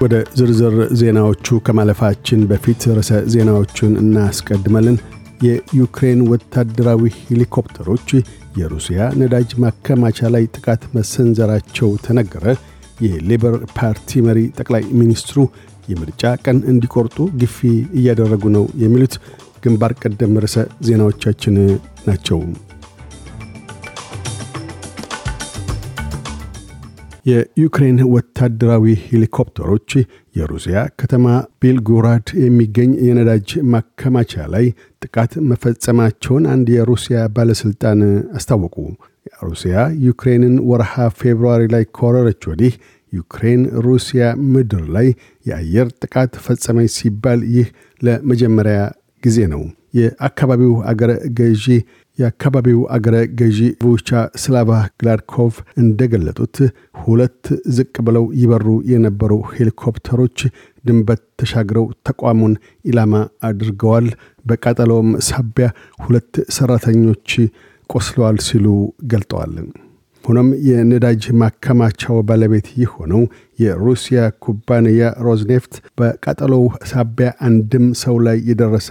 ወደ ዝርዝር ዜናዎቹ ከማለፋችን በፊት ርዕሰ ዜናዎቹን እናስቀድመልን። የዩክሬን ወታደራዊ ሄሊኮፕተሮች የሩሲያ ነዳጅ ማከማቻ ላይ ጥቃት መሰንዘራቸው ተነገረ። የሌበር ፓርቲ መሪ ጠቅላይ ሚኒስትሩ የምርጫ ቀን እንዲቆርጡ ግፊ እያደረጉ ነው። የሚሉት ግንባር ቀደም ርዕሰ ዜናዎቻችን ናቸው። የዩክሬን ወታደራዊ ሄሊኮፕተሮች የሩሲያ ከተማ ቤልጎራድ የሚገኝ የነዳጅ ማከማቻ ላይ ጥቃት መፈጸማቸውን አንድ የሩሲያ ባለሥልጣን አስታወቁ። ሩሲያ ዩክሬንን ወርሃ ፌብርዋሪ ላይ ከወረረች ወዲህ ዩክሬን ሩሲያ ምድር ላይ የአየር ጥቃት ፈጸመች ሲባል ይህ ለመጀመሪያ ጊዜ ነው። የአካባቢው አገረ ገዢ የአካባቢው አገረ ገዢ ቮቻ ስላቫ ግላድኮቭ እንደገለጡት ሁለት ዝቅ ብለው ይበሩ የነበሩ ሄሊኮፕተሮች ድንበት ተሻግረው ተቋሙን ኢላማ አድርገዋል። በቃጠሎውም ሳቢያ ሁለት ሰራተኞች ቆስለዋል ሲሉ ገልጠዋል። ሆኖም የነዳጅ ማከማቻው ባለቤት የሆነው የሩሲያ ኩባንያ ሮዝኔፍት በቃጠሎው ሳቢያ አንድም ሰው ላይ የደረሰ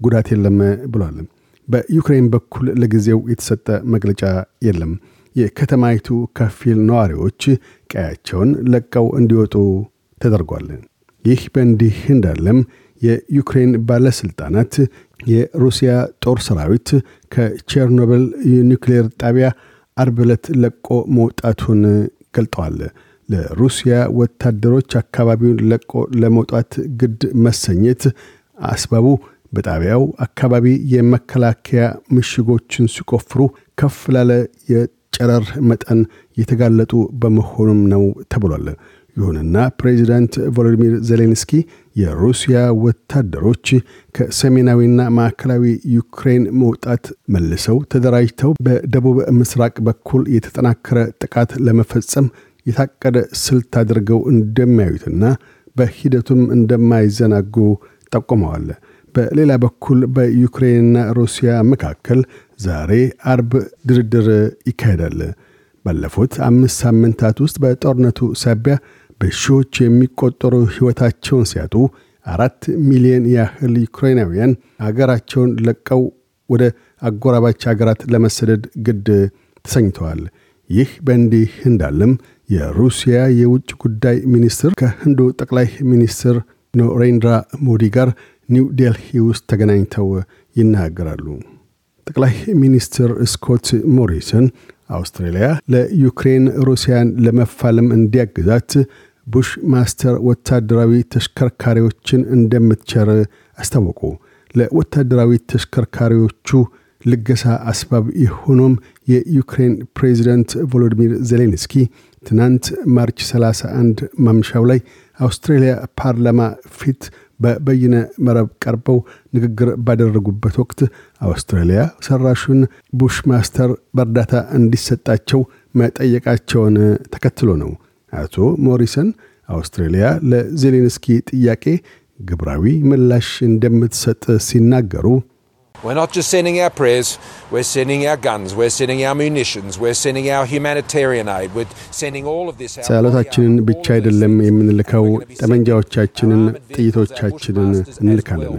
ጉዳት የለም ብሏል። በዩክሬን በኩል ለጊዜው የተሰጠ መግለጫ የለም። የከተማይቱ ከፊል ነዋሪዎች ቀያቸውን ለቀው እንዲወጡ ተደርጓል። ይህ በእንዲህ እንዳለም የዩክሬን ባለሥልጣናት የሩሲያ ጦር ሰራዊት ከቼርኖብል የኒውክሌር ጣቢያ አርብ ዕለት ለቆ መውጣቱን ገልጠዋል። ለሩሲያ ወታደሮች አካባቢውን ለቆ ለመውጣት ግድ መሰኘት አስባቡ በጣቢያው አካባቢ የመከላከያ ምሽጎችን ሲቆፍሩ ከፍ ላለ የጨረር መጠን የተጋለጡ በመሆኑም ነው ተብሏል። ይሁንና ፕሬዚዳንት ቮሎዲሚር ዜሌንስኪ የሩሲያ ወታደሮች ከሰሜናዊና ማዕከላዊ ዩክሬን መውጣት መልሰው ተደራጅተው በደቡብ ምስራቅ በኩል የተጠናከረ ጥቃት ለመፈጸም የታቀደ ስልት አድርገው እንደሚያዩትና በሂደቱም እንደማይዘናጉ ጠቁመዋል። በሌላ በኩል በዩክሬንና ሩሲያ መካከል ዛሬ አርብ ድርድር ይካሄዳል። ባለፉት አምስት ሳምንታት ውስጥ በጦርነቱ ሳቢያ በሺዎች የሚቆጠሩ ሕይወታቸውን ሲያጡ አራት ሚሊዮን ያህል ዩክሬናውያን አገራቸውን ለቀው ወደ አጎራባች አገራት ለመሰደድ ግድ ተሰኝተዋል። ይህ በእንዲህ እንዳለም የሩሲያ የውጭ ጉዳይ ሚኒስትር ከህንዱ ጠቅላይ ሚኒስትር ናሬንድራ ሞዲ ጋር ኒው ዴልሂ ውስጥ ተገናኝተው ይናገራሉ። ጠቅላይ ሚኒስትር ስኮት ሞሪሰን አውስትራሊያ ለዩክሬን ሩሲያን ለመፋለም እንዲያግዛት ቡሽ ማስተር ወታደራዊ ተሽከርካሪዎችን እንደምትቸር አስታወቁ። ለወታደራዊ ተሽከርካሪዎቹ ልገሳ አስባብ የሆነውም የዩክሬን ፕሬዚደንት ቮሎዲሚር ዜሌንስኪ ትናንት March 31 ማምሻው ላይ አውስትራሊያ ፓርላማ ፊት በበይነ መረብ ቀርበው ንግግር ባደረጉበት ወቅት አውስትራሊያ ሰራሹን ቡሽ ማስተር በእርዳታ እንዲሰጣቸው መጠየቃቸውን ተከትሎ ነው። አቶ ሞሪሰን አውስትራሊያ ለዜሌንስኪ ጥያቄ ግብራዊ ምላሽ እንደምትሰጥ ሲናገሩ We're not just sending our prayers, we're sending our guns, we're sending our munitions, we're sending our humanitarian aid, we're sending all of this out. ጸሎታችንን ብቻ አይደለም የምንልከው፣ ጠመንጃዎቻችንን፣ ጥይቶቻችንን እንልካለን።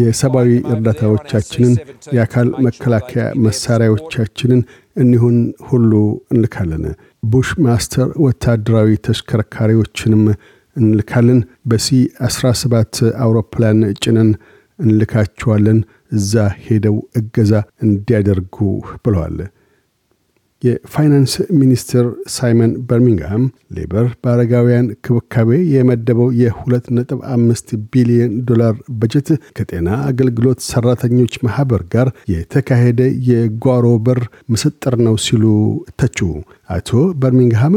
የሰብአዊ እርዳታዎቻችንን፣ የአካል መከላከያ መሳሪያዎቻችንን እኒሁን ሁሉ እንልካለን። ቡሽ ማስተር ወታደራዊ ተሽከርካሪዎችንም እንልካለን። በሲ 17 አውሮፕላን ጭነን እንልካቸዋለን እዛ ሄደው እገዛ እንዲያደርጉ ብለዋል። የፋይናንስ ሚኒስትር ሳይመን በርሚንግሃም ሌበር በአረጋውያን ክብካቤ የመደበው የ2.5 ቢሊዮን ዶላር በጀት ከጤና አገልግሎት ሰራተኞች ማኅበር ጋር የተካሄደ የጓሮ በር ምስጥር ነው ሲሉ ተቹ። አቶ በርሚንግሃም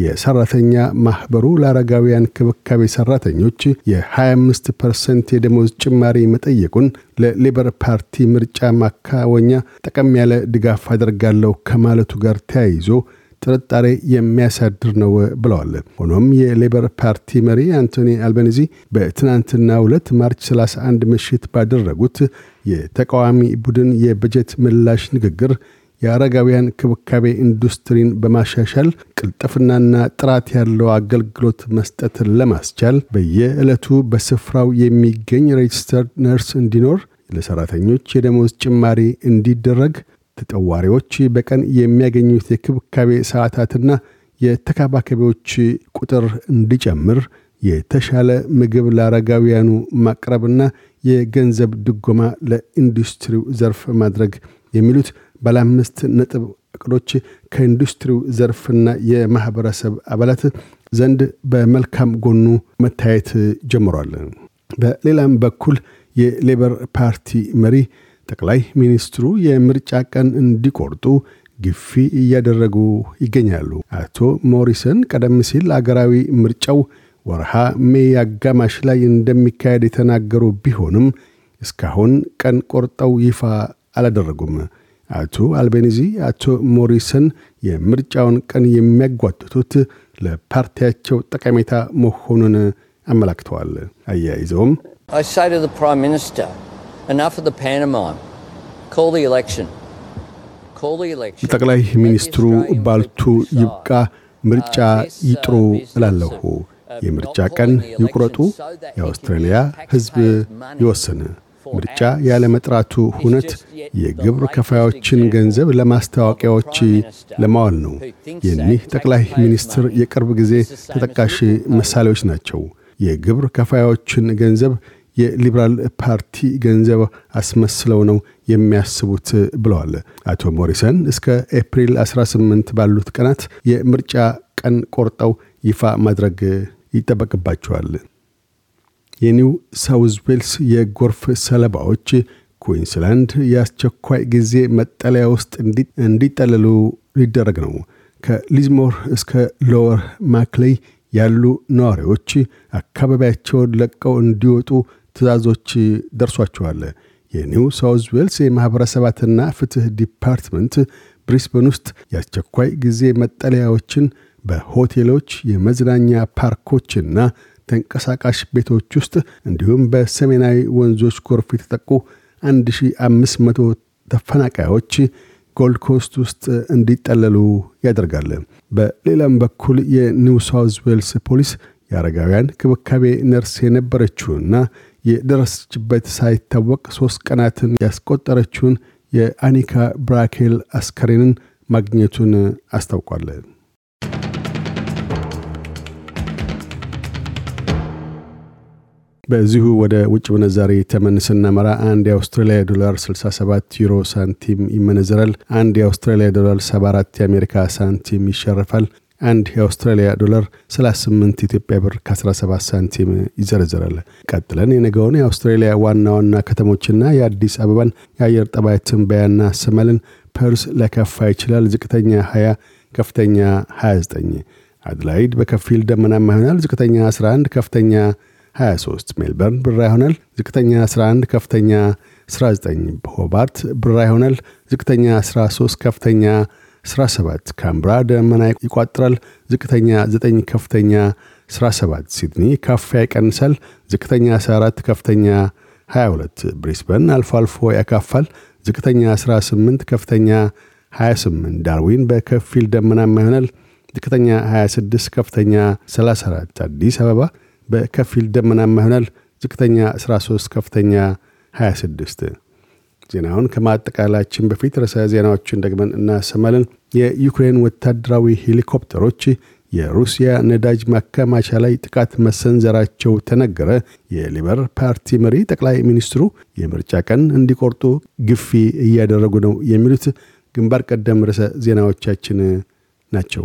የሰራተኛ ማኅበሩ ለአረጋውያን ክብካቤ ሰራተኞች የ25 percent የደሞዝ ጭማሪ መጠየቁን ለሌበር ፓርቲ ምርጫ ማከናወኛ ጠቀም ያለ ድጋፍ አደርጋለሁ ከማለቱ ጋር ተያይዞ ጥርጣሬ የሚያሳድር ነው ብለዋል። ሆኖም የሌበር ፓርቲ መሪ አንቶኒ አልበኒዚ በትናንትናው ዕለት March 31 ምሽት ባደረጉት የተቃዋሚ ቡድን የበጀት ምላሽ ንግግር የአረጋውያን ክብካቤ ኢንዱስትሪን በማሻሻል ቅልጥፍናና ጥራት ያለው አገልግሎት መስጠትን ለማስቻል በየዕለቱ በስፍራው የሚገኝ registered nurse እንዲኖር፣ ለሠራተኞች የደሞዝ ጭማሪ እንዲደረግ፣ ተጠዋሪዎች በቀን የሚያገኙት የክብካቤ ሰዓታትና የተንከባካቢዎች ቁጥር እንዲጨምር የተሻለ ምግብ ለአረጋውያኑ ማቅረብና የገንዘብ ድጎማ ለኢንዱስትሪው ዘርፍ ማድረግ የሚሉት ባለ አምስት ነጥብ እቅዶች ከኢንዱስትሪው ዘርፍና የማኅበረሰብ አባላት ዘንድ በመልካም ጎኑ መታየት ጀምሯል። በሌላም በኩል የሌበር ፓርቲ መሪ ጠቅላይ ሚኒስትሩ የምርጫ ቀን እንዲቆርጡ ግፊ እያደረጉ ይገኛሉ። አቶ ሞሪሰን ቀደም ሲል አገራዊ ምርጫው ወርሃ ሜይ አጋማሽ ላይ እንደሚካሄድ የተናገሩ ቢሆንም እስካሁን ቀን ቆርጠው ይፋ አላደረጉም። አቶ አልቤኒዚ አቶ ሞሪሰን የምርጫውን ቀን የሚያጓትቱት ለፓርቲያቸው ጠቀሜታ መሆኑን አመላክተዋል። አያይዘውም. ጠቅላይ ሚኒስትሩ ባልቱ ይብቃ፣ ምርጫ ይጥሩ እላለሁ። የምርጫ ቀን ይቁረጡ፣ የአውስትራሊያ ሕዝብ ይወስን። ምርጫ ያለመጥራቱ ሁነት የግብር ከፋዮችን ገንዘብ ለማስታወቂያዎች ለማዋል ነው። የኒህ ጠቅላይ ሚኒስትር የቅርብ ጊዜ ተጠቃሽ ምሳሌዎች ናቸው። የግብር ከፋዮችን ገንዘብ የሊበራል ፓርቲ ገንዘብ አስመስለው ነው የሚያስቡት ብለዋል አቶ ሞሪሰን። እስከ ኤፕሪል 18 ባሉት ቀናት የምርጫ ቀን ቆርጠው ይፋ ማድረግ ይጠበቅባቸዋል። የኒው ሳውዝ ዌልስ የጎርፍ ሰለባዎች ኩዊንስላንድ የአስቸኳይ ጊዜ መጠለያ ውስጥ እንዲጠለሉ ሊደረግ ነው። ከሊዝሞር እስከ ሎወር ማክሌይ ያሉ ነዋሪዎች አካባቢያቸውን ለቀው እንዲወጡ ትእዛዞች ደርሷቸዋል። የኒው ሳውዝ ዌልስ የማኅበረሰባትና ፍትሕ ዲፓርትመንት ብሪስበን ውስጥ የአስቸኳይ ጊዜ መጠለያዎችን በሆቴሎች የመዝናኛ ፓርኮችና ተንቀሳቃሽ ቤቶች ውስጥ እንዲሁም በሰሜናዊ ወንዞች ጎርፍ የተጠቁ 1500 ተፈናቃዮች ጎልድ ኮስት ውስጥ እንዲጠለሉ ያደርጋል። በሌላም በኩል የኒው ሳውዝ ዌልስ ፖሊስ የአረጋውያን ክብካቤ ነርስ የነበረችውና የደረሰችበት ሳይታወቅ ሦስት ቀናትን ያስቆጠረችውን የአኒካ ብራኬል አስከሬንን ማግኘቱን አስታውቋል። በዚሁ ወደ ውጭ ምንዛሪ ተመን ስናመራ አንድ የአውስትራሊያ ዶላር 67 ዩሮ ሳንቲም ይመነዘራል። አንድ የአውስትራሊያ ዶላር 74 የአሜሪካ ሳንቲም ይሸርፋል። አንድ የአውስትራሊያ ዶላር 38 ኢትዮጵያ ብር ከ17 ሳንቲም ይዘረዘራል። ቀጥለን የነገውን የአውስትራሊያ ዋና ዋና ከተሞችና የአዲስ አበባን የአየር ጠባይ ትንበያ እናሰማለን ፐርዝ ሊያካፋ ይችላል። ዝቅተኛ 20፣ ከፍተኛ 29። አደላይድ በከፊል ደመናማ ይሆናል። ዝቅተኛ 11፣ ከፍተኛ 23 ሜልበርን ብራ ይሆናል። ዝቅተኛ 11 ከፍተኛ 19 ሆባርት ብራ ይሆናል። ዝቅተኛ 13 ከፍተኛ 17 ካምብራ ደመና ይቋጥራል። ዝቅተኛ 9 ከፍተኛ 17 ሲድኒ ካፊያ ይቀንሳል። ዝቅተኛ 14 ከፍተኛ 22 ብሪስበን አልፎ አልፎ ያካፋል። ዝቅተኛ 18 ከፍተኛ 28 ዳርዊን በከፊል ደመናማ ይሆናል። ዝቅተኛ 26 ከፍተኛ 34 አዲስ አበባ በከፊል ደመናማ ይሆናል። ዝቅተኛ 13 ከፍተኛ 26 ዜናውን ከማጠቃላችን በፊት ርዕሰ ዜናዎችን ደግመን እናሰማለን። የዩክሬን ወታደራዊ ሄሊኮፕተሮች የሩሲያ ነዳጅ ማከማቻ ላይ ጥቃት መሰንዘራቸው ተነገረ። የሊበር ፓርቲ መሪ ጠቅላይ ሚኒስትሩ የምርጫ ቀን እንዲቆርጡ ግፊ እያደረጉ ነው። የሚሉት ግንባር ቀደም ርዕሰ ዜናዎቻችን ናቸው።